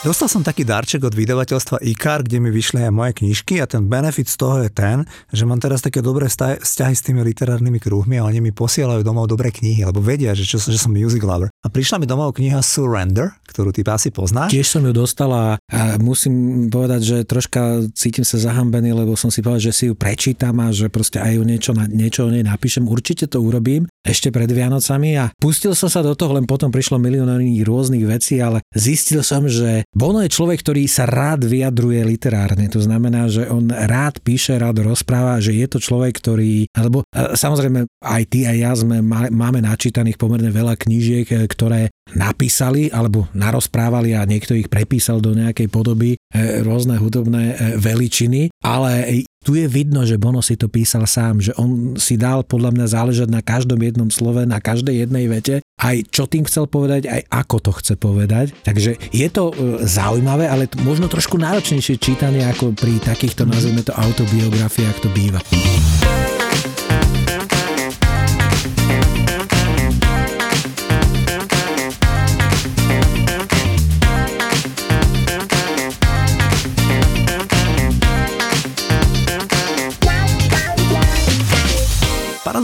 Dostal som taký darček od vydavateľstva IKAR, kde mi vyšli aj moje knižky a ten benefit z toho je ten, že mám teraz také dobré vzťahy s tými literárnymi kruhmi a oni mi posielajú domov dobré knihy, lebo vedia, že, čo, že som music lover. A prišla mi domov kniha Surrender, ktorú ty asi poznáš. Tiež som ju dostala a musím povedať, že troška cítim sa zahambený, lebo som si povedal, že si ju prečítam a že proste aj niečo, niečo o nej napíšem. Určite to urobím ešte pred Vianocami a pustil som sa do toho, len potom prišlo milióny rôznych vecí, ale zistil som, že Bono je človek, ktorý sa rád vyjadruje literárne. To znamená, že on rád píše, rád rozpráva, že je to človek, ktorý, alebo e, samozrejme aj ty aj ja sme, máme načítaných pomerne veľa knížiek, e, ktoré napísali alebo narozprávali a niekto ich prepísal do nejakej podoby e, rôzne hudobné veličiny, ale tu je vidno, že Bono si to písal sám, že on si dal podľa mňa záležať na každom jednom slove, na každej jednej vete, aj čo tým chcel povedať, aj ako to chce povedať. Takže je to e, zaujímavé, ale možno trošku náročnejšie čítanie ako pri takýchto, nazvime to autobiografiách to býva.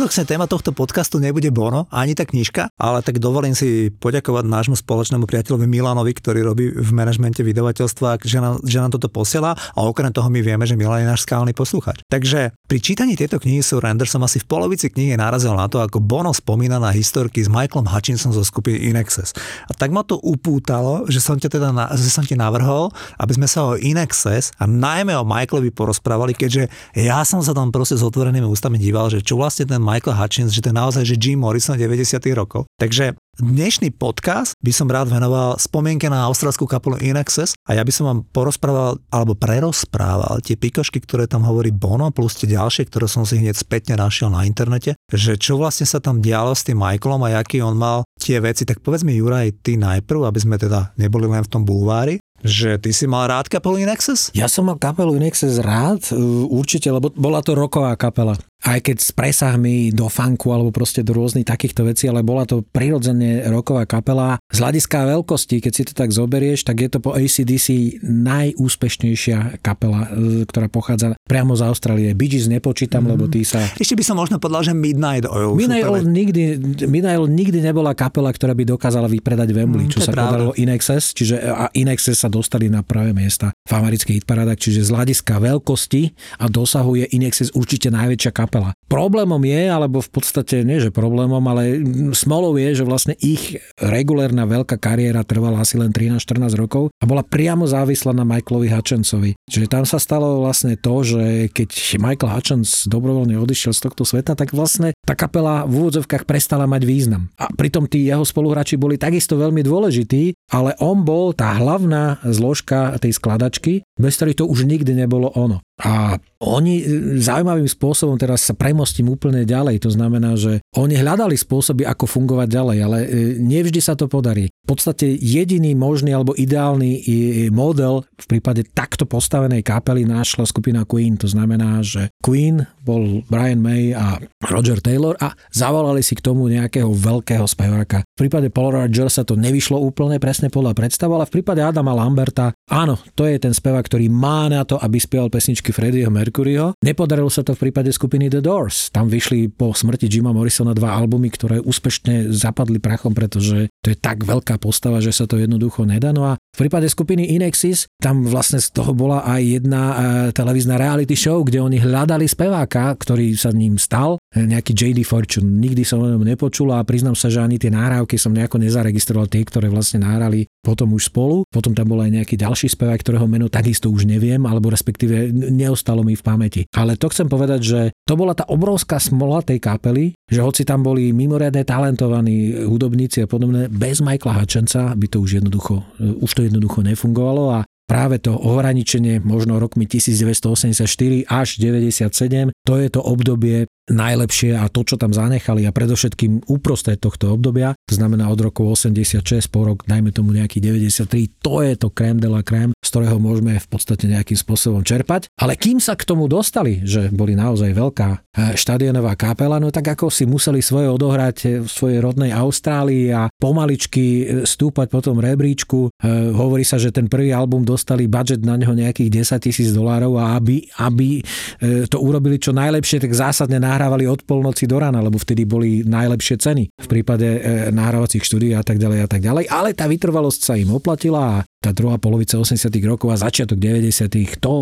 Paradoxne téma tohto podcastu nebude Bono, ani tá knižka, ale tak dovolím si poďakovať nášmu spoločnému priateľovi Milanovi, ktorý robí v manažmente vydavateľstva, že nám, že nám toto posiela a okrem toho my vieme, že Milan je náš skálny posluchač. Takže pri čítaní tejto knihy sú Render som asi v polovici knihy narazil na to, ako Bono spomína na historky s Michaelom Hutchinson zo skupiny Inexes. A tak ma to upútalo, že som, ťa teda že som ti navrhol, aby sme sa o Inexes a najmä o Michaelovi porozprávali, keďže ja som sa tam proste s otvorenými ústami díval, že čo vlastne ten ten Michael Hutchins, že to je naozaj že Jim Morrison 90. rokov. Takže dnešný podcast by som rád venoval spomienke na austrálskú kapelu In Access a ja by som vám porozprával alebo prerozprával tie pikošky, ktoré tam hovorí Bono plus tie ďalšie, ktoré som si hneď spätne našiel na internete, že čo vlastne sa tam dialo s tým Michaelom a aký on mal tie veci, tak povedz mi Juraj ty najprv, aby sme teda neboli len v tom búvári, že ty si mal rád kapelu Inexus? Ja som mal kapelu Inexus rád, určite, lebo bola to roková kapela aj keď s presahmi do funku alebo proste do rôznych takýchto vecí, ale bola to prirodzene roková kapela. Z hľadiska veľkosti, keď si to tak zoberieš, tak je to po ACDC najúspešnejšia kapela, e, ktorá pochádza priamo z Austrálie. Bee Gees nepočítam, mm. lebo tí sa... Ešte by som možno povedal, že Midnight Oil. Midnight Oil, nikdy, Midnight Oil nikdy nebola kapela, ktorá by dokázala vypredať Wembley, mm, čo sa podarilo Inexes, čiže a Inexes sa dostali na pravé miesta v amerických hitparádach, čiže z hľadiska veľkosti a dosahu je Inexes určite najväčšia kapela kapela. Problémom je, alebo v podstate nie, že problémom, ale smolou je, že vlastne ich regulérna veľká kariéra trvala asi len 13-14 rokov a bola priamo závislá na Michaelovi Hutchinsovi. Čiže tam sa stalo vlastne to, že keď Michael Hutchins dobrovoľne odišiel z tohto sveta, tak vlastne tá kapela v úvodzovkách prestala mať význam. A pritom tí jeho spoluhráči boli takisto veľmi dôležití, ale on bol tá hlavná zložka tej skladačky, bez ktorej to už nikdy nebolo ono. A oni zaujímavým spôsobom teraz sa premostím úplne ďalej. To znamená, že oni hľadali spôsoby, ako fungovať ďalej, ale e, nevždy sa to podarí. V podstate jediný možný alebo ideálny e, model v prípade takto postavenej kapely našla skupina Queen. To znamená, že Queen bol Brian May a Roger Taylor a zavolali si k tomu nejakého veľkého speváka. V prípade Paul Roger sa to nevyšlo úplne presne podľa predstav, ale v prípade Adama Lamberta, áno, to je ten spevák, ktorý má na to, aby spieval pesničky Freddieho Mercuryho. Nepodarilo sa to v prípade skupiny The Doors. Tam vyšli po smrti Jima Morrisona dva albumy, ktoré úspešne zapadli prachom, pretože to je tak veľká postava, že sa to jednoducho nedá. No a v prípade skupiny Inexis, tam vlastne z toho bola aj jedna e, televízna reality show, kde oni hľadali speváka, ktorý sa ním stal, e, nejaký JD Fortune. Nikdy som o ňom nepočul a priznám sa, že ani tie nahrávky som nejako nezaregistroval, tie, ktoré vlastne nahrali potom už spolu, potom tam bol aj nejaký ďalší spevák, ktorého meno takisto už neviem, alebo respektíve neostalo mi v pamäti. Ale to chcem povedať, že to bola tá obrovská smola tej kapely, že hoci tam boli mimoriadne talentovaní hudobníci a podobne, bez Michaela Hutchensa by to už jednoducho, už to jednoducho nefungovalo a práve to ohraničenie možno rokmi 1984 až 97, to je to obdobie najlepšie a to, čo tam zanechali a predovšetkým uprostred tohto obdobia, to znamená od roku 86 po rok, dajme tomu nejaký 93, to je to krém de la krém, z ktorého môžeme v podstate nejakým spôsobom čerpať. Ale kým sa k tomu dostali, že boli naozaj veľká e, štadionová kapela, no tak ako si museli svoje odohrať v svojej rodnej Austrálii a pomaličky e, stúpať po tom rebríčku. E, hovorí sa, že ten prvý album dostali budget na neho nejakých 10 tisíc dolárov a aby, aby to urobili čo najlepšie, tak zásadne nahrávali od polnoci do rána, lebo vtedy boli najlepšie ceny v prípade e, nahrávacích štúdií a tak ďalej a tak ďalej. Ale tá vytrvalosť sa im oplatila a tá druhá polovica 80 rokov a začiatok 90 to,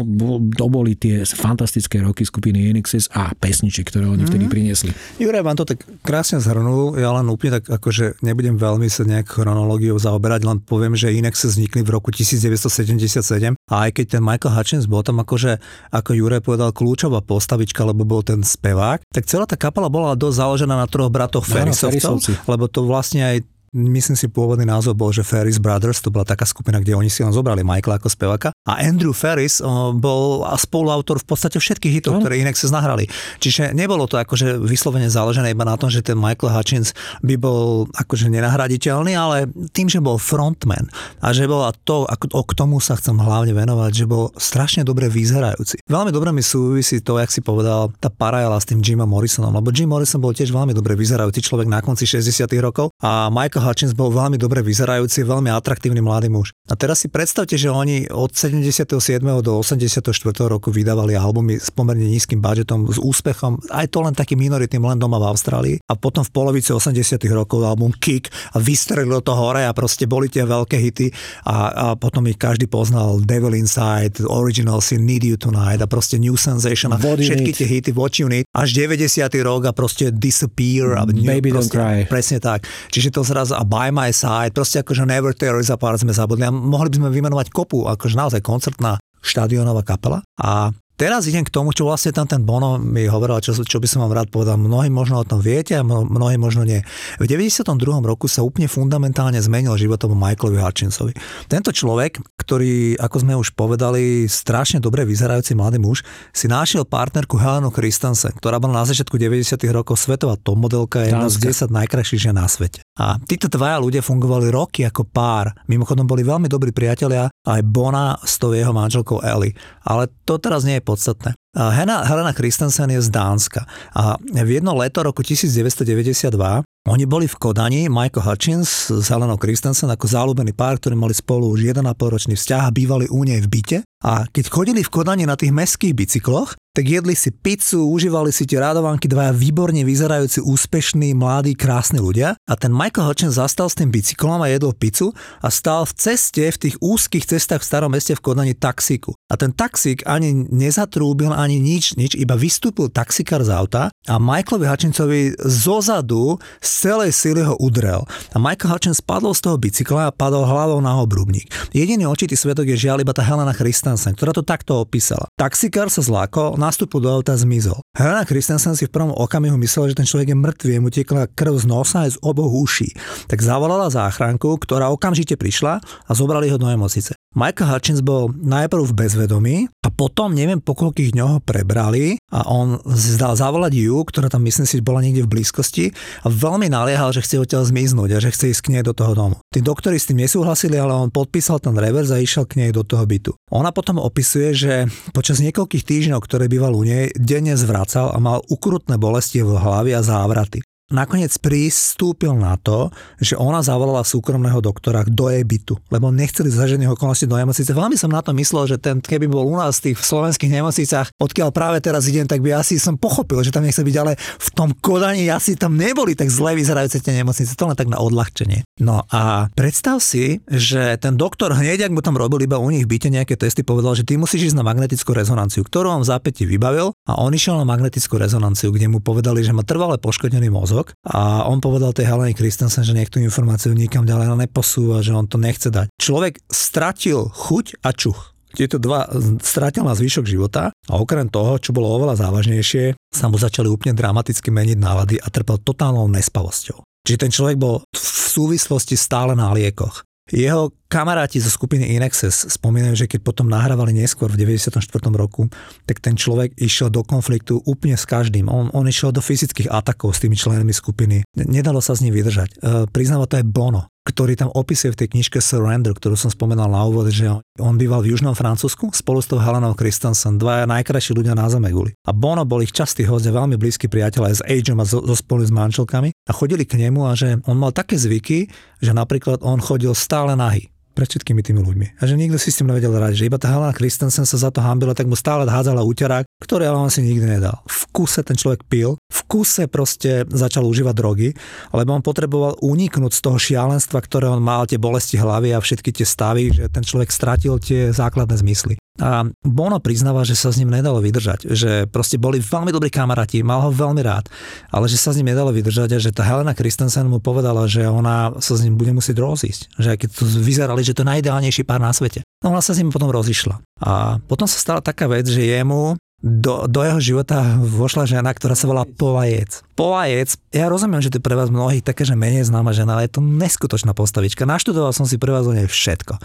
to boli tie fantastické roky skupiny Enixis a pesničky, ktoré oni mm. vtedy mhm. priniesli. Juraj vám to tak krásne zhrnul, ja len úplne tak akože nebudem veľmi sa nejak chronológiou zaoberať, len poviem, že Inexes vznikli v roku 1977 a aj keď ten Michael Hutchins bol tam akože, ako Juraj povedal, kľúčová postavička, lebo bol ten spevák, tak celá tá kapela bola dosť založená na troch bratoch Ferrisovcov, lebo to vlastne aj myslím si pôvodný názov bol, že Ferris Brothers, to bola taká skupina, kde oni si len zobrali Michaela ako speváka. A Andrew Ferris bol spoluautor v podstate všetkých hitov, ktoré inak sa nahrali. Čiže nebolo to akože vyslovene založené iba na tom, že ten Michael Hutchins by bol akože nenahraditeľný, ale tým, že bol frontman a že bola to, ako, k tomu sa chcem hlavne venovať, že bol strašne dobre vyzerajúci. Veľmi dobre mi súvisí to, jak si povedal, tá parajala s tým Jimom Morrisonom, lebo Jim Morrison bol tiež veľmi dobre vyzerajúci človek na konci 60 rokov a Michael Hutchins bol veľmi dobre vyzerajúci, veľmi atraktívny mladý muž. A teraz si predstavte, že oni od 77. do 84. roku vydávali albumy s pomerne nízkym budžetom, s úspechom, aj to len takým minoritným len doma v Austrálii. A potom v polovici 80. rokov album Kick a vystrelilo to hore a proste boli tie veľké hity a, a potom ich každý poznal Devil Inside, Original Sin, Need You Tonight a proste New Sensation a What všetky tie hity What You Need až 90. rok a proste Disappear a Baby Don't Cry. Presne tak. Čiže to zrazu a By My Side, proste akože Never Tear Us Apart sme zabudli. A mohli by sme vymenovať kopu, akože naozaj koncertná štadionová kapela. A Teraz idem k tomu, čo vlastne tam ten Bono mi hovoril, čo, čo by som vám rád povedal. Mnohí možno o tom viete a mnohí možno nie. V 92. roku sa úplne fundamentálne zmenil život tomu Michaelovi Hutchinsovi. Tento človek, ktorý, ako sme už povedali, strašne dobre vyzerajúci mladý muž, si našiel partnerku Helenu Christensen, ktorá bola na začiatku 90. rokov svetová top modelka, jedna z 10 najkrajších žien na svete. A títo dvaja ľudia fungovali roky ako pár. Mimochodom boli veľmi dobrí priatelia, aj Bona s tou jeho manželkou Ellie. Ale to teraz nie je podstatné. Helena, Helena Christensen je z Dánska a v jedno leto roku 1992 oni boli v Kodani, Michael Hutchins s Helenou Christensen ako záľubený pár, ktorí mali spolu už 1,5 ročný vzťah a bývali u nej v byte. A keď chodili v Kodani na tých meských bicykloch, tak jedli si pizzu, užívali si tie radovanky, dvaja výborne vyzerajúci, úspešní, mladí, krásni ľudia. A ten Michael Hutchins zastal s tým bicyklom a jedol pizzu a stál v ceste, v tých úzkých cestách v starom meste v Kodani taxíku. A ten taxík ani nezatrúbil, ani nič, nič, iba vystúpil taxikár z auta a Michaelovi Hutchinsovi zozadu z celej síly ho udrel. A Michael Hutchins spadol z toho bicykla a padol hlavou na obrubník. Jediný očitý svetok je žiaľ iba tá Helena Christensen, ktorá to takto opísala. Taxikár sa zlákol, nástupu do auta zmizol. Helena Christensen si v prvom okamihu myslela, že ten človek je mŕtvý, mu tiekla krv z nosa aj z oboch uší. Tak zavolala záchranku, ktorá okamžite prišla a zobrali ho do nemocnice. Michael Hutchins bol najprv v bezvedomí a potom neviem po koľkých dňoch ho prebrali a on zdal zavolať ju, ktorá tam myslím si bola niekde v blízkosti a veľmi naliehal, že chce odtiaľ zmiznúť a že chce ísť k nej do toho domu. Tí doktori s tým nesúhlasili, ale on podpísal ten revers a išiel k nej do toho bytu. Ona potom opisuje, že počas niekoľkých týždňov, ktoré býval u nej, denne zvracal a mal ukrutné bolesti v hlavi a závraty nakoniec pristúpil na to, že ona zavolala súkromného doktora do jej bytu, lebo nechceli za žiadnych okolností do nemocnice. Veľmi som na to myslel, že ten, keby bol u nás v tých slovenských nemocnicách, odkiaľ práve teraz idem, tak by asi som pochopil, že tam nechce byť, ale v tom Kodani asi tam neboli tak zle vyzerajúce tie nemocnice, to len tak na odľahčenie. No a predstav si, že ten doktor hneď, ak mu tam robil iba u nich byte nejaké testy, povedal, že ty musíš ísť na magnetickú rezonanciu, ktorú on v zápäti vybavil a on išiel na magnetickú rezonanciu, kde mu povedali, že má trvalé poškodený mozog mozog a on povedal tej Helene Christensen, že tú informáciu nikam ďalej neposúva, že on to nechce dať. Človek stratil chuť a čuch. Tieto dva stratil na zvyšok života a okrem toho, čo bolo oveľa závažnejšie, sa mu začali úplne dramaticky meniť nálady a trpel totálnou nespavosťou. Čiže ten človek bol v súvislosti stále na liekoch. Jeho kamaráti zo skupiny Inexes spomínajú, že keď potom nahrávali neskôr v 94. roku, tak ten človek išiel do konfliktu úplne s každým. On, on išiel do fyzických atakov s tými členmi skupiny. Nedalo sa s ním vydržať. E, priznáva to aj Bono ktorý tam opisuje v tej knižke Surrender, ktorú som spomínal na úvod, že on býval v južnom Francúzsku spolu s tou Helenou Christensen, dvaja najkrajší ľudia na Zeme guli. A Bono bol ich častý host, veľmi blízky priateľ aj s Ageom a so, so spolu s manželkami a chodili k nemu a že on mal také zvyky, že napríklad on chodil stále nahý pred všetkými tými ľuďmi. A že nikto si s tým nevedel rať, že iba tá Helena Christensen sa za to hambila, tak mu stále hádzala úterák, ktorý ale on si nikdy nedal. V kuse ten človek pil, v kuse proste začal užívať drogy, lebo on potreboval uniknúť z toho šialenstva, ktoré on mal, tie bolesti hlavy a všetky tie stavy, že ten človek stratil tie základné zmysly. A Bono priznáva, že sa s ním nedalo vydržať, že proste boli veľmi dobrí kamaráti, mal ho veľmi rád, ale že sa s ním nedalo vydržať a že tá Helena Christensen mu povedala, že ona sa s ním bude musieť rozísť, že keď to vyzerali, že to je najideálnejší pár na svete. No ona sa s ním potom rozišla. A potom sa stala taká vec, že jemu do, do jeho života vošla žena, ktorá sa volá Povajec. Povajec, ja rozumiem, že to je pre vás mnohých také, že menej známa žena, ale je to neskutočná postavička. Naštudoval som si pre vás o nej všetko.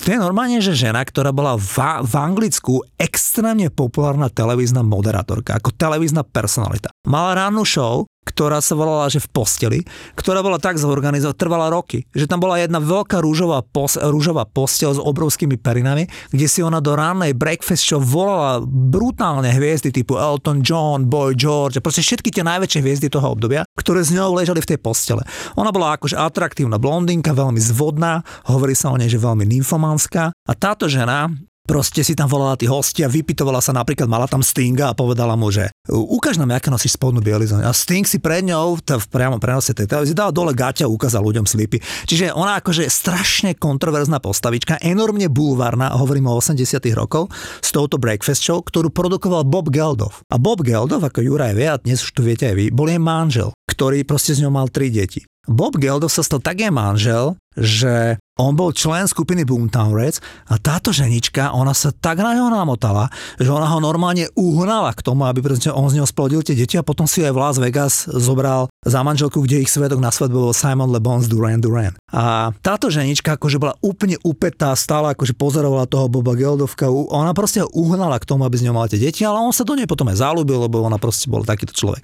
To je normálne, že žena, ktorá bola v, v Anglicku extrémne populárna televízna moderátorka, ako televízna personalita. Mala rannú show, ktorá sa volala, že v posteli, ktorá bola tak zorganizovaná, trvala roky, že tam bola jedna veľká rúžová, pos, rúžová postel s obrovskými perinami, kde si ona do rannej breakfast show volala brutálne hviezdy typu Elton John, Boy George, proste všetky tie najväčšie hviezdy toho obdobia, ktoré z ňou ležali v tej postele. Ona bola akože atraktívna blondínka, veľmi zvodná, hovorí sa o nej, že veľmi nymfománska a táto žena Proste si tam volala tí hostia, vypitovala sa napríklad, mala tam Stinga a povedala mu, že ukáž nám, aké nosíš spodnú bielizu. A Sting si pred ňou v priamom prenose tej televízie dal dole gaťa a ukázal ľuďom slipy. Čiže ona akože strašne kontroverzná postavička, enormne bulvárna, hovorím o 80 rokov, s touto Breakfast Show, ktorú produkoval Bob Geldof. A Bob Geldof, ako Juraj vie, a dnes už tu viete aj vy, bol jej manžel, ktorý proste z ňou mal tri deti. Bob Geldof sa stal tak manžel, že on bol člen skupiny Boomtown Reds a táto ženička, ona sa tak na neho namotala, že ona ho normálne uhnala k tomu, aby on z neho splodil tie deti a potom si aj v Las Vegas zobral za manželku, kde ich svedok na svadbe bol Simon Le Bon Duran Duran. A táto ženička akože bola úplne upetá, stále akože pozorovala toho Boba Geldovka, ona proste ho uhnala k tomu, aby z ňou mal tie deti, ale on sa do nej potom aj zalúbil, lebo ona proste bola takýto človek.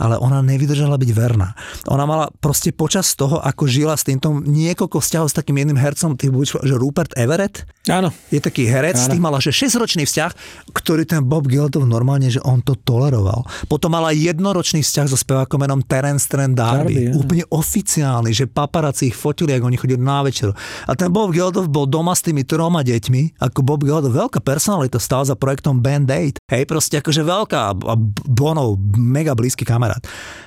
Ale ona nevydržala byť verná. Ona mala proste počas toho, ako žila s týmto niekoľko vzťahov s takým jedným hercom, typu, že Rupert Everett. Áno. Je taký herec, Áno. s tým mala že 6-ročný vzťah, ktorý ten Bob Geldof normálne, že on to toleroval. Potom mala jednoročný vzťah so spevákom menom Terence Trent Darby. Darby úplne oficiálny, že paparáci ich fotili, ako oni chodili na večer. A ten Bob Geldof bol doma s tými troma deťmi, ako Bob Geldof, veľká personalita, stál za projektom Band Aid. Hej, proste akože veľká a Bonov, mega blízky kamarát.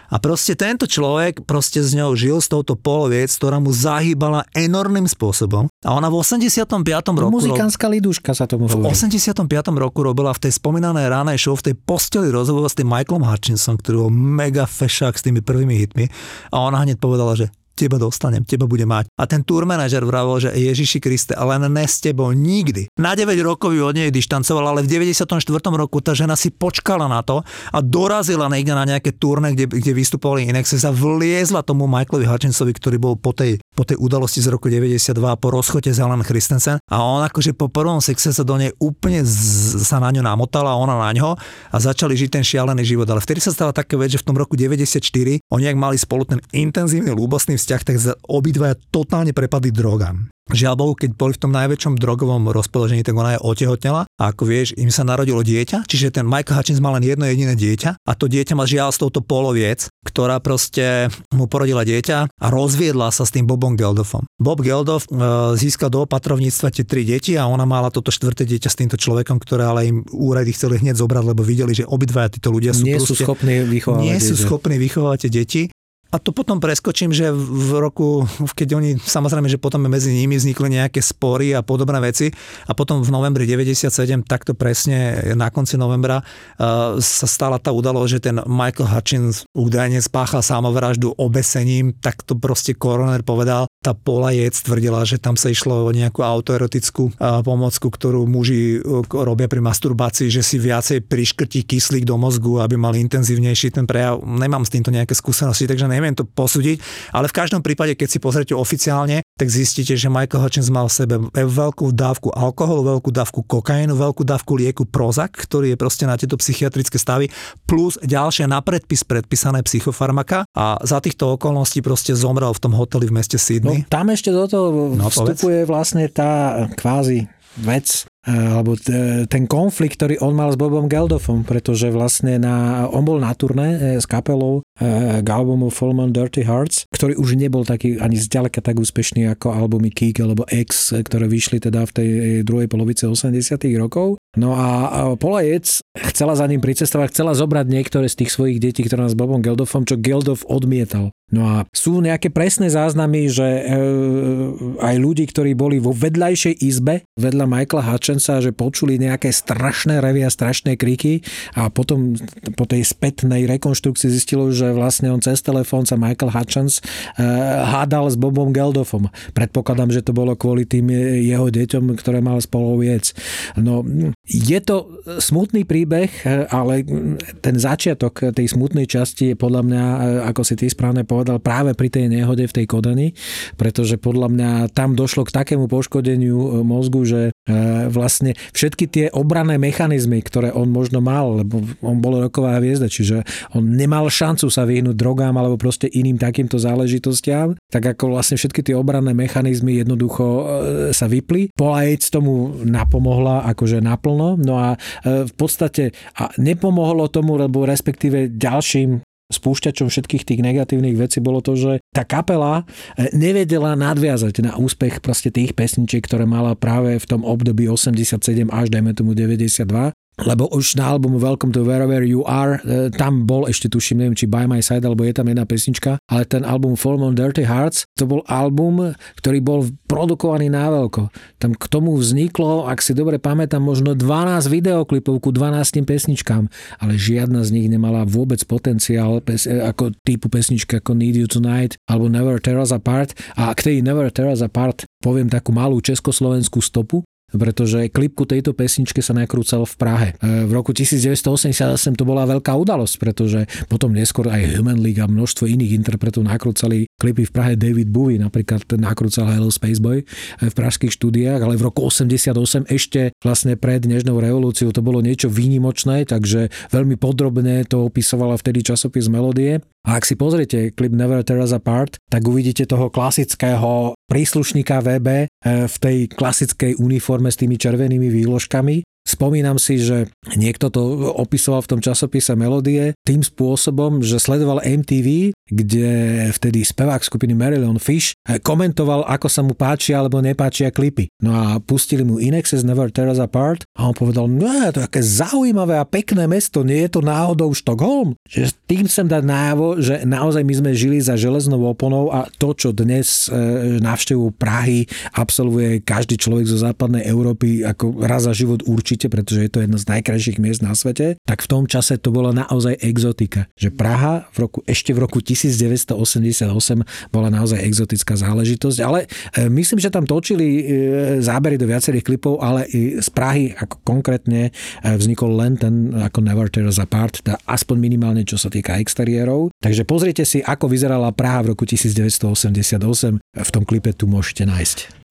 A proste tento človek proste s ňou žil s touto poloviec, ktorá mu zahýbala enormným spôsobom. A ona v 85. roku... Muzikánska liduška sa tomu hovorí. V 85. roku robila v tej spomínanej ránej show v tej posteli rozhovor s tým Michaelom Hutchinson, ktorý bol mega fešák s tými prvými hitmi. A ona hneď povedala, že teba dostanem, teba bude mať. A ten tour manažer vravol, že Ježiši Kriste, ale ne s tebou nikdy. Na 9 rokov ju od nej dištancoval, ale v 94. roku tá žena si počkala na to a dorazila niekde na nejaké turné, kde, kde vystupovali Inexes a vliezla tomu Michaelovi Hutchinsovi, ktorý bol po tej, po tej udalosti z roku 92 po rozchote z Helen Christensen a on akože po prvom sexe sa do nej úplne z, sa na ňu namotala, ona na ňo a začali žiť ten šialený život. Ale vtedy sa stala také vec, že v tom roku 94 oni ak mali spolu ten intenzívny ľúbostný vzťah, vzťah, tak obidvaja totálne prepadli drogám. Žiaľ Bohu, keď boli v tom najväčšom drogovom rozpoložení, tak ona je otehotnela a ako vieš, im sa narodilo dieťa, čiže ten Michael Hutchins mal len jedno jediné dieťa a to dieťa má žiaľ s touto poloviec, ktorá proste mu porodila dieťa a rozviedla sa s tým Bobom Geldofom. Bob Geldof e, získal do opatrovníctva tie tri deti a ona mala toto štvrté dieťa s týmto človekom, ktoré ale im úrady chceli hneď zobrať, lebo videli, že obidvaja títo ľudia sú, nie sú schopní vychovávať nie sú schopní vychovávať tie deti A to potom preskočím, že v roku, keď oni, samozrejme, že potom medzi nimi vznikli nejaké spory a podobné veci a potom v novembri 97, takto presne na konci novembra uh, sa stala tá udalosť, že ten Michael Hutchins údajne spáchal samovraždu obesením, tak to proste koroner povedal. Tá Paula Jec tvrdila, že tam sa išlo o nejakú autoerotickú uh, pomocku, ktorú muži uh, robia pri masturbácii, že si viacej priškrtí kyslík do mozgu, aby mali intenzívnejší ten prejav. Nemám s týmto nejaké skúsenosti, takže neviem to posúdiť, ale v každom prípade, keď si pozrite oficiálne, tak zistíte, že Michael Hutchins mal v sebe veľkú dávku alkoholu, veľkú dávku kokainu, veľkú dávku lieku Prozac, ktorý je proste na tieto psychiatrické stavy, plus ďalšie na predpis predpísané psychofarmaka a za týchto okolností proste zomrel v tom hoteli v meste Sydney. No, tam ešte do toho no, vstupuje povedz. vlastne tá kvázi vec, alebo ten konflikt, ktorý on mal s Bobom Geldofom, pretože vlastne na, on bol na turné eh, s kapelou k albumu Full Moon Dirty Hearts, ktorý už nebol taký ani zďaleka tak úspešný ako albumy Kick alebo X, eh, ktoré vyšli teda v tej druhej polovice 80 rokov. No a Paula Jec chcela za ním pricestovať, chcela zobrať niektoré z tých svojich detí, ktoré s Bobom Geldofom, čo Geldof odmietal. No a sú nejaké presné záznamy, že e, aj ľudí, ktorí boli vo vedľajšej izbe, vedľa Michaela Hutchinsa, že počuli nejaké strašné revy a strašné kriky a potom po tej spätnej rekonštrukcii zistilo, že vlastne on cez telefón sa Michael Hutchins e, hádal s Bobom Geldofom. Predpokladám, že to bolo kvôli tým jeho deťom, ktoré mal spolu jec. No, je to smutný príbeh, ale ten začiatok tej smutnej časti je podľa mňa, ako si ty správne povedal, povedal práve pri tej nehode v tej Kodani, pretože podľa mňa tam došlo k takému poškodeniu e, mozgu, že e, vlastne všetky tie obranné mechanizmy, ktoré on možno mal, lebo on bol roková hviezda, čiže on nemal šancu sa vyhnúť drogám alebo proste iným takýmto záležitostiam, tak ako vlastne všetky tie obranné mechanizmy jednoducho e, sa vypli. Paula Yates tomu napomohla akože naplno, no a v podstate a nepomohlo tomu, lebo respektíve ďalším spúšťačom všetkých tých negatívnych vecí bolo to, že tá kapela eh, nevedela nadviazať na úspech proste tých pesničiek, ktoré mala práve v tom období 87 až dajme tomu 92 lebo už na albumu Welcome to Wherever You Are, e, tam bol ešte tuším, neviem, či By My Side, alebo je tam jedna pesnička, ale ten album Fall on Dirty Hearts, to bol album, ktorý bol produkovaný na veľko. Tam k tomu vzniklo, ak si dobre pamätám, možno 12 videoklipov ku 12 pesničkám, ale žiadna z nich nemala vôbec potenciál pes, e, ako typu pesnička ako Need You Tonight alebo Never Tear Us Apart a k tej Never Tear Us Apart poviem takú malú československú stopu pretože klip ku tejto pesničke sa nakrúcal v Prahe. E, v roku 1988 to bola veľká udalosť, pretože potom neskôr aj Human League a množstvo iných interpretov nakrúcali klipy v Prahe. David Bowie napríklad nakrúcal Hello Spaceboy v pražských štúdiách, ale v roku 88 ešte vlastne pred Nežnou revolúciou to bolo niečo výnimočné, takže veľmi podrobne to opisovala vtedy časopis Melodie. A ak si pozriete klip Never Tear Us Apart, tak uvidíte toho klasického príslušníka VB eh, v tej klasickej uniforme s tými červenými výložkami Spomínam si, že niekto to opisoval v tom časopise Melodie tým spôsobom, že sledoval MTV, kde vtedy spevák skupiny Marilyn Fish komentoval, ako sa mu páčia alebo nepáčia klipy. No a pustili mu Inexes Never Tear Us Apart a on povedal, no je to také zaujímavé a pekné mesto, nie je to náhodou Štokholm? Že tým chcem dať nájavo, že naozaj my sme žili za železnou oponou a to, čo dnes e, navštevu Prahy absolvuje každý človek zo západnej Európy ako raz za život určite určite, pretože je to jedno z najkrajších miest na svete, tak v tom čase to bola naozaj exotika. Že Praha v roku, ešte v roku 1988 bola naozaj exotická záležitosť, ale e, myslím, že tam točili e, zábery do viacerých klipov, ale i z Prahy ako konkrétne e, vznikol len ten ako Never Tear Us Apart, teda aspoň minimálne čo sa týka exteriérov. Takže pozrite si, ako vyzerala Praha v roku 1988. V tom klipe tu môžete nájsť.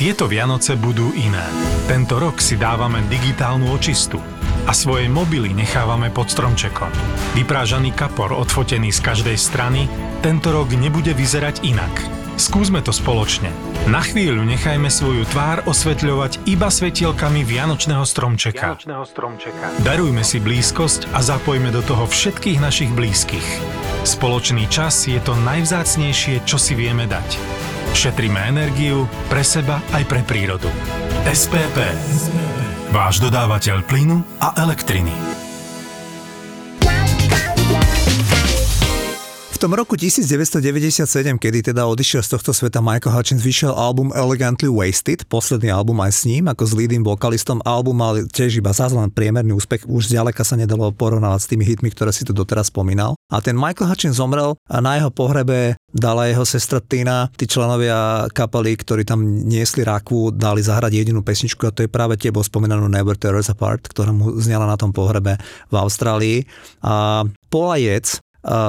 Tieto Vianoce budú iné. Tento rok si dávame digitálnu očistu a svoje mobily nechávame pod stromčekom. Vyprážaný kapor odfotený z každej strany tento rok nebude vyzerať inak. Skúsme to spoločne. Na chvíľu nechajme svoju tvár osvetľovať iba svetielkami Vianočného stromčeka. Vianočného stromčeka. Darujme si blízkosť a zapojme do toho všetkých našich blízkych. Spoločný čas je to najvzácnejšie, čo si vieme dať. Šetríme energiu pre seba aj pre prírodu. SPP. Váš dodávateľ plynu a elektriny. Tom roku 1997, kedy teda odišiel z tohto sveta Michael Hutchins, vyšiel album Elegantly Wasted, posledný album aj s ním, ako s leading vokalistom. Album mal tiež iba zázvan priemerný úspech, už zďaleka sa nedalo porovnávať s tými hitmi, ktoré si tu doteraz spomínal. A ten Michael Hutchins zomrel a na jeho pohrebe dala jeho sestra Tina, tí členovia kapely, ktorí tam niesli rakvu, dali zahrať jedinú pesničku a to je práve tebo spomínanú Never Tear Us Apart, ktorá mu znela na tom pohrebe v Austrálii. A Paula Jec,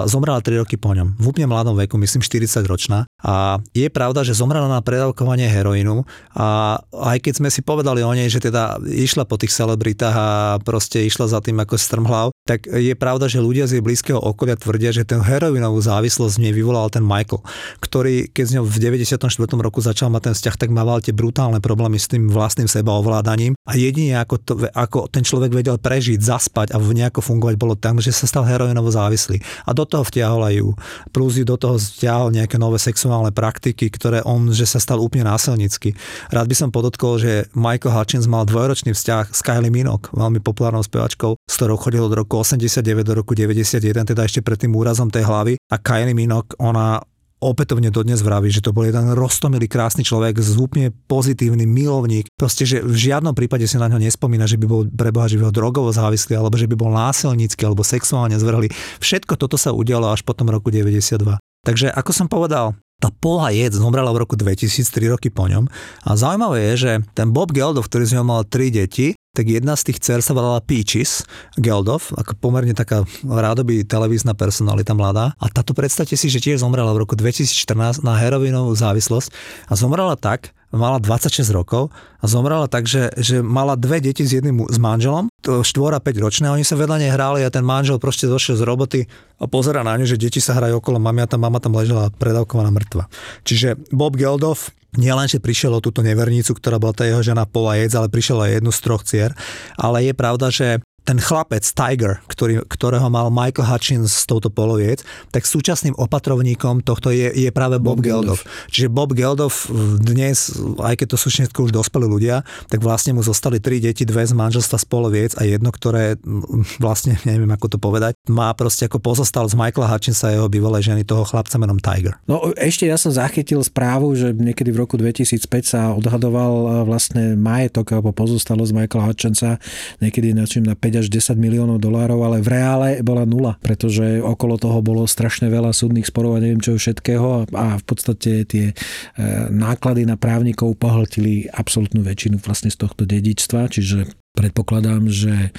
zomrela 3 roky po ňom, v úplne mladom veku, myslím 40 ročná. A je pravda, že zomrela na predávkovanie heroínu a aj keď sme si povedali o nej, že teda išla po tých celebritách a proste išla za tým ako strmhlav, tak je pravda, že ľudia z jej blízkeho okolia tvrdia, že ten heroinovú závislosť nej vyvolal ten Michael, ktorý keď z ňou v 94. roku začal mať ten vzťah, tak mal tie brutálne problémy s tým vlastným sebaovládaním a jedine ako, to, ako ten človek vedel prežiť, zaspať a nejako fungovať bolo tam, že sa stal heroinovo závislý a do toho vtiahol aj ju. Plus ju do toho vtiahol nejaké nové sexuálne praktiky, ktoré on, že sa stal úplne násilnícky. Rád by som podotkol, že Michael Hutchins mal dvojročný vzťah s Kylie Minogue, veľmi populárnou spevačkou, s ktorou chodil od roku 89 do roku 91, teda ešte pred tým úrazom tej hlavy. A Kylie Minogue, ona opätovne dodnes vraví, že to bol jeden roztomilý, krásny človek, úplne pozitívny milovník. Proste, že v žiadnom prípade si na ňo nespomína, že by bol preboha živého drogovo závislý, alebo že by bol násilnícky, alebo sexuálne zvrhlý. Všetko toto sa udialo až po tom roku 92. Takže ako som povedal, tá Paula Jed zomrela v roku 2003 roky po ňom. A zaujímavé je, že ten Bob Geldof, ktorý z ňou mal tri deti, tak jedna z tých dcer sa volala Peaches Geldof, ako pomerne taká rádoby televízna personalita mladá. A táto predstavte si, že tiež zomrela v roku 2014 na heroinovú závislosť a zomrela tak, mala 26 rokov a zomrela tak, že, že mala dve deti s jedným s manželom, to 4 a 5 ročné, oni sa vedľa nej hráli a ten manžel proste došiel z roboty a pozera na ňu, že deti sa hrajú okolo mami a tá mama tam ležela predávkovaná mŕtva. Čiže Bob Geldof nielen, že prišiel o túto nevernicu, ktorá bola tá jeho žena Paula Jec, ale prišiel aj jednu z troch cier. Ale je pravda, že ten chlapec Tiger, ktorý, ktorého mal Michael Hutchins s touto poloviec, tak súčasným opatrovníkom tohto je, je práve Bob, Bob Geldof. Geldof. Čiže Bob Geldof dnes, aj keď to sú všetko už dospelí ľudia, tak vlastne mu zostali tri deti, dve z manželstva z poloviec a jedno, ktoré vlastne, neviem ako to povedať, má proste ako pozostal z Michaela Hutchinsa a jeho bývalej ženy, toho chlapca menom Tiger. No ešte ja som zachytil správu, že niekedy v roku 2005 sa odhadoval vlastne majetok alebo pozostalo z Michaela Hutchinsa niekedy na na 5 5 až 10 miliónov dolárov, ale v reále bola nula, pretože okolo toho bolo strašne veľa súdnych sporov a neviem čo všetkého a v podstate tie e, náklady na právnikov pohltili absolútnu väčšinu vlastne z tohto dedičstva, čiže Predpokladám, že e,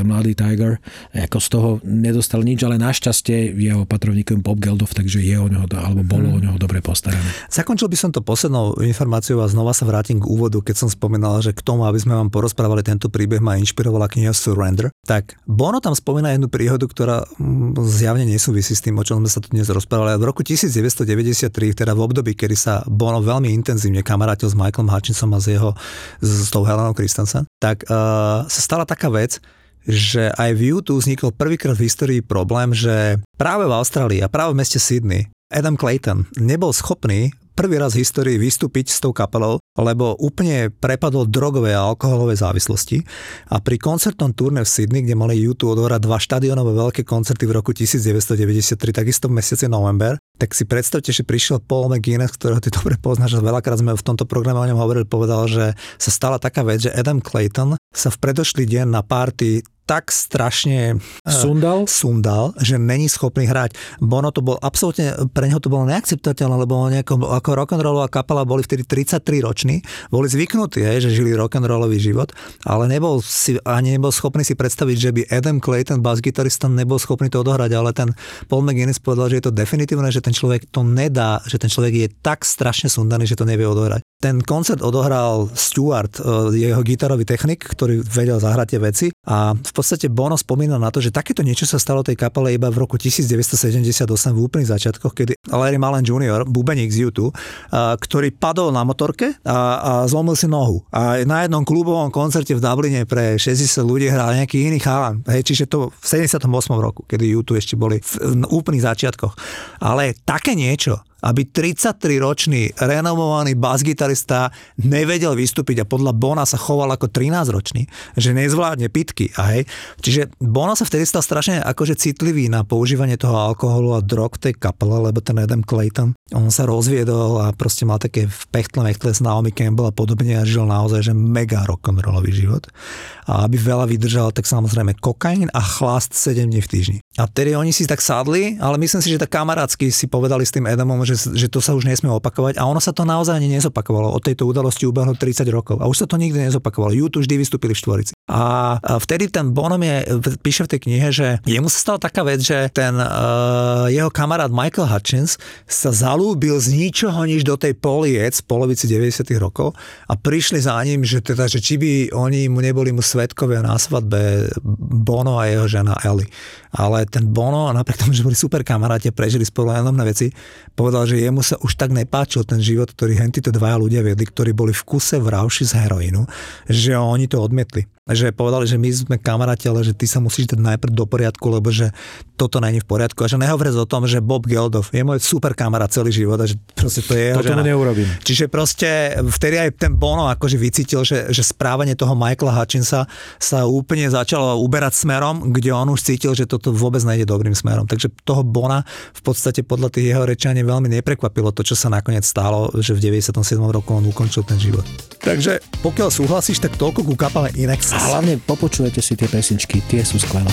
mladý Tiger ako z toho nedostal nič, ale našťastie jeho patrovníkom Bob Geldof, takže je o neho, alebo bolo o mhm. neho dobre postarané. Zakončil by som to poslednou informáciou a znova sa vrátim k úvodu, keď som spomínal, že k tomu, aby sme vám porozprávali tento príbeh, ma inšpirovala kniha Surrender. Tak Bono tam spomína jednu príhodu, ktorá mm, zjavne nesúvisí s tým, o čom sme sa tu dnes rozprávali. V roku 1993, teda v období, kedy sa Bono veľmi intenzívne kamarátil s Michaelom Hutchinsom a s jeho, s tou Helenou Christensen, tak uh, sa stala taká vec, že aj v YouTube vznikol prvýkrát v histórii problém, že práve v Austrálii a práve v meste Sydney Adam Clayton nebol schopný prvý raz v histórii vystúpiť s tou kapelou, lebo úplne prepadol drogové a alkoholové závislosti. A pri koncertnom turné v Sydney, kde mali YouTube odohrať dva štadionové veľké koncerty v roku 1993, takisto v mesiaci november, tak si predstavte, že prišiel Paul McGuinness, ktorého ty dobre poznáš, a veľakrát sme v tomto programe o ňom hovorili, povedal, že sa stala taká vec, že Adam Clayton sa v predošlý deň na party tak strašne eh, sundal? sundal, že není schopný hrať. Bono to bol absolútne, pre neho to bolo neakceptovateľné, lebo on ako, rock'n'rollová kapela boli vtedy 33 roční, boli zvyknutí, že žili rock'n'rollový život, ale nebol si, ani nebol schopný si predstaviť, že by Adam Clayton, bas-gitarista, nebol schopný to odohrať, ale ten Paul McGuinness povedal, že je to definitívne, že ten človek to nedá, že ten človek je tak strašne sundaný, že to nevie odohrať. Ten koncert odohral Stuart, eh, jeho gitarový technik, ktorý vedel zahrať tie veci a v podstate Bono spomína na to, že takéto niečo sa stalo tej kapele iba v roku 1978 v úplných začiatkoch, kedy Larry Mullen Jr., bubeník z YouTube, ktorý padol na motorke a, a zlomil si nohu. A na jednom klubovom koncerte v Dubline pre 60 ľudí hral nejaký iný chalan. Hej, čiže to v 78. roku, kedy YouTube ešte boli v, v úplných začiatkoch. Ale také niečo, aby 33-ročný renomovaný basgitarista nevedel vystúpiť a podľa Bona sa choval ako 13-ročný, že nezvládne pitky. A hej. Čiže Bono sa vtedy stal strašne akože citlivý na používanie toho alkoholu a drog v tej kapele, lebo ten Adam Clayton, on sa rozviedol a proste mal také v pechtle mechtle s Naomi Campbell a podobne a žil naozaj že mega rock'n'rollový život. A aby veľa vydržal, tak samozrejme kokain a chlast 7 dní v týždni. A tedy oni si tak sadli, ale myslím si, že tak kamarátsky si povedali s tým Edamom, že, že to sa už nesmie opakovať a ono sa to naozaj ani nezopakovalo. Od tejto udalosti ubehlo 30 rokov a už sa to nikdy nezopakovalo. YouTube vždy vystúpili v štvorici. A vtedy ten Bonom je, píše v tej knihe, že jemu sa stala taká vec, že ten uh, jeho kamarát Michael Hutchins sa zalúbil z ničoho nič do tej poliec v polovici 90 rokov a prišli za ním, že teda, že či by oni mu neboli mu svetkovia na svadbe Bono a jeho žena Ellie. Ale ten Bono, napriek tomu, že boli super kamaráti prežili spolu enormné veci, povedal, že jemu sa už tak nepáčil ten život, ktorý hentíto dvaja ľudia viedli, ktorí boli v kuse vravši z heroínu, že oni to odmietli že povedali, že my sme kamaráti, ale že ty sa musíš dať najprv do poriadku, lebo že toto není v poriadku. A že nehovoriac o tom, že Bob Geldof je môj super kamarát celý život a že proste to je jeho Toto žena. neurobím. Čiže proste vtedy aj ten Bono akože vycítil, že, že správanie toho Michaela Hutchinsa sa úplne začalo uberať smerom, kde on už cítil, že toto vôbec nejde dobrým smerom. Takže toho Bona v podstate podľa tých jeho rečania veľmi neprekvapilo to, čo sa nakoniec stalo, že v 97. roku on ukončil ten život. Takže pokiaľ súhlasíš, tak toľko ku kapale Inex. A hlavne popočujete si tie pesničky, tie sú skvelé.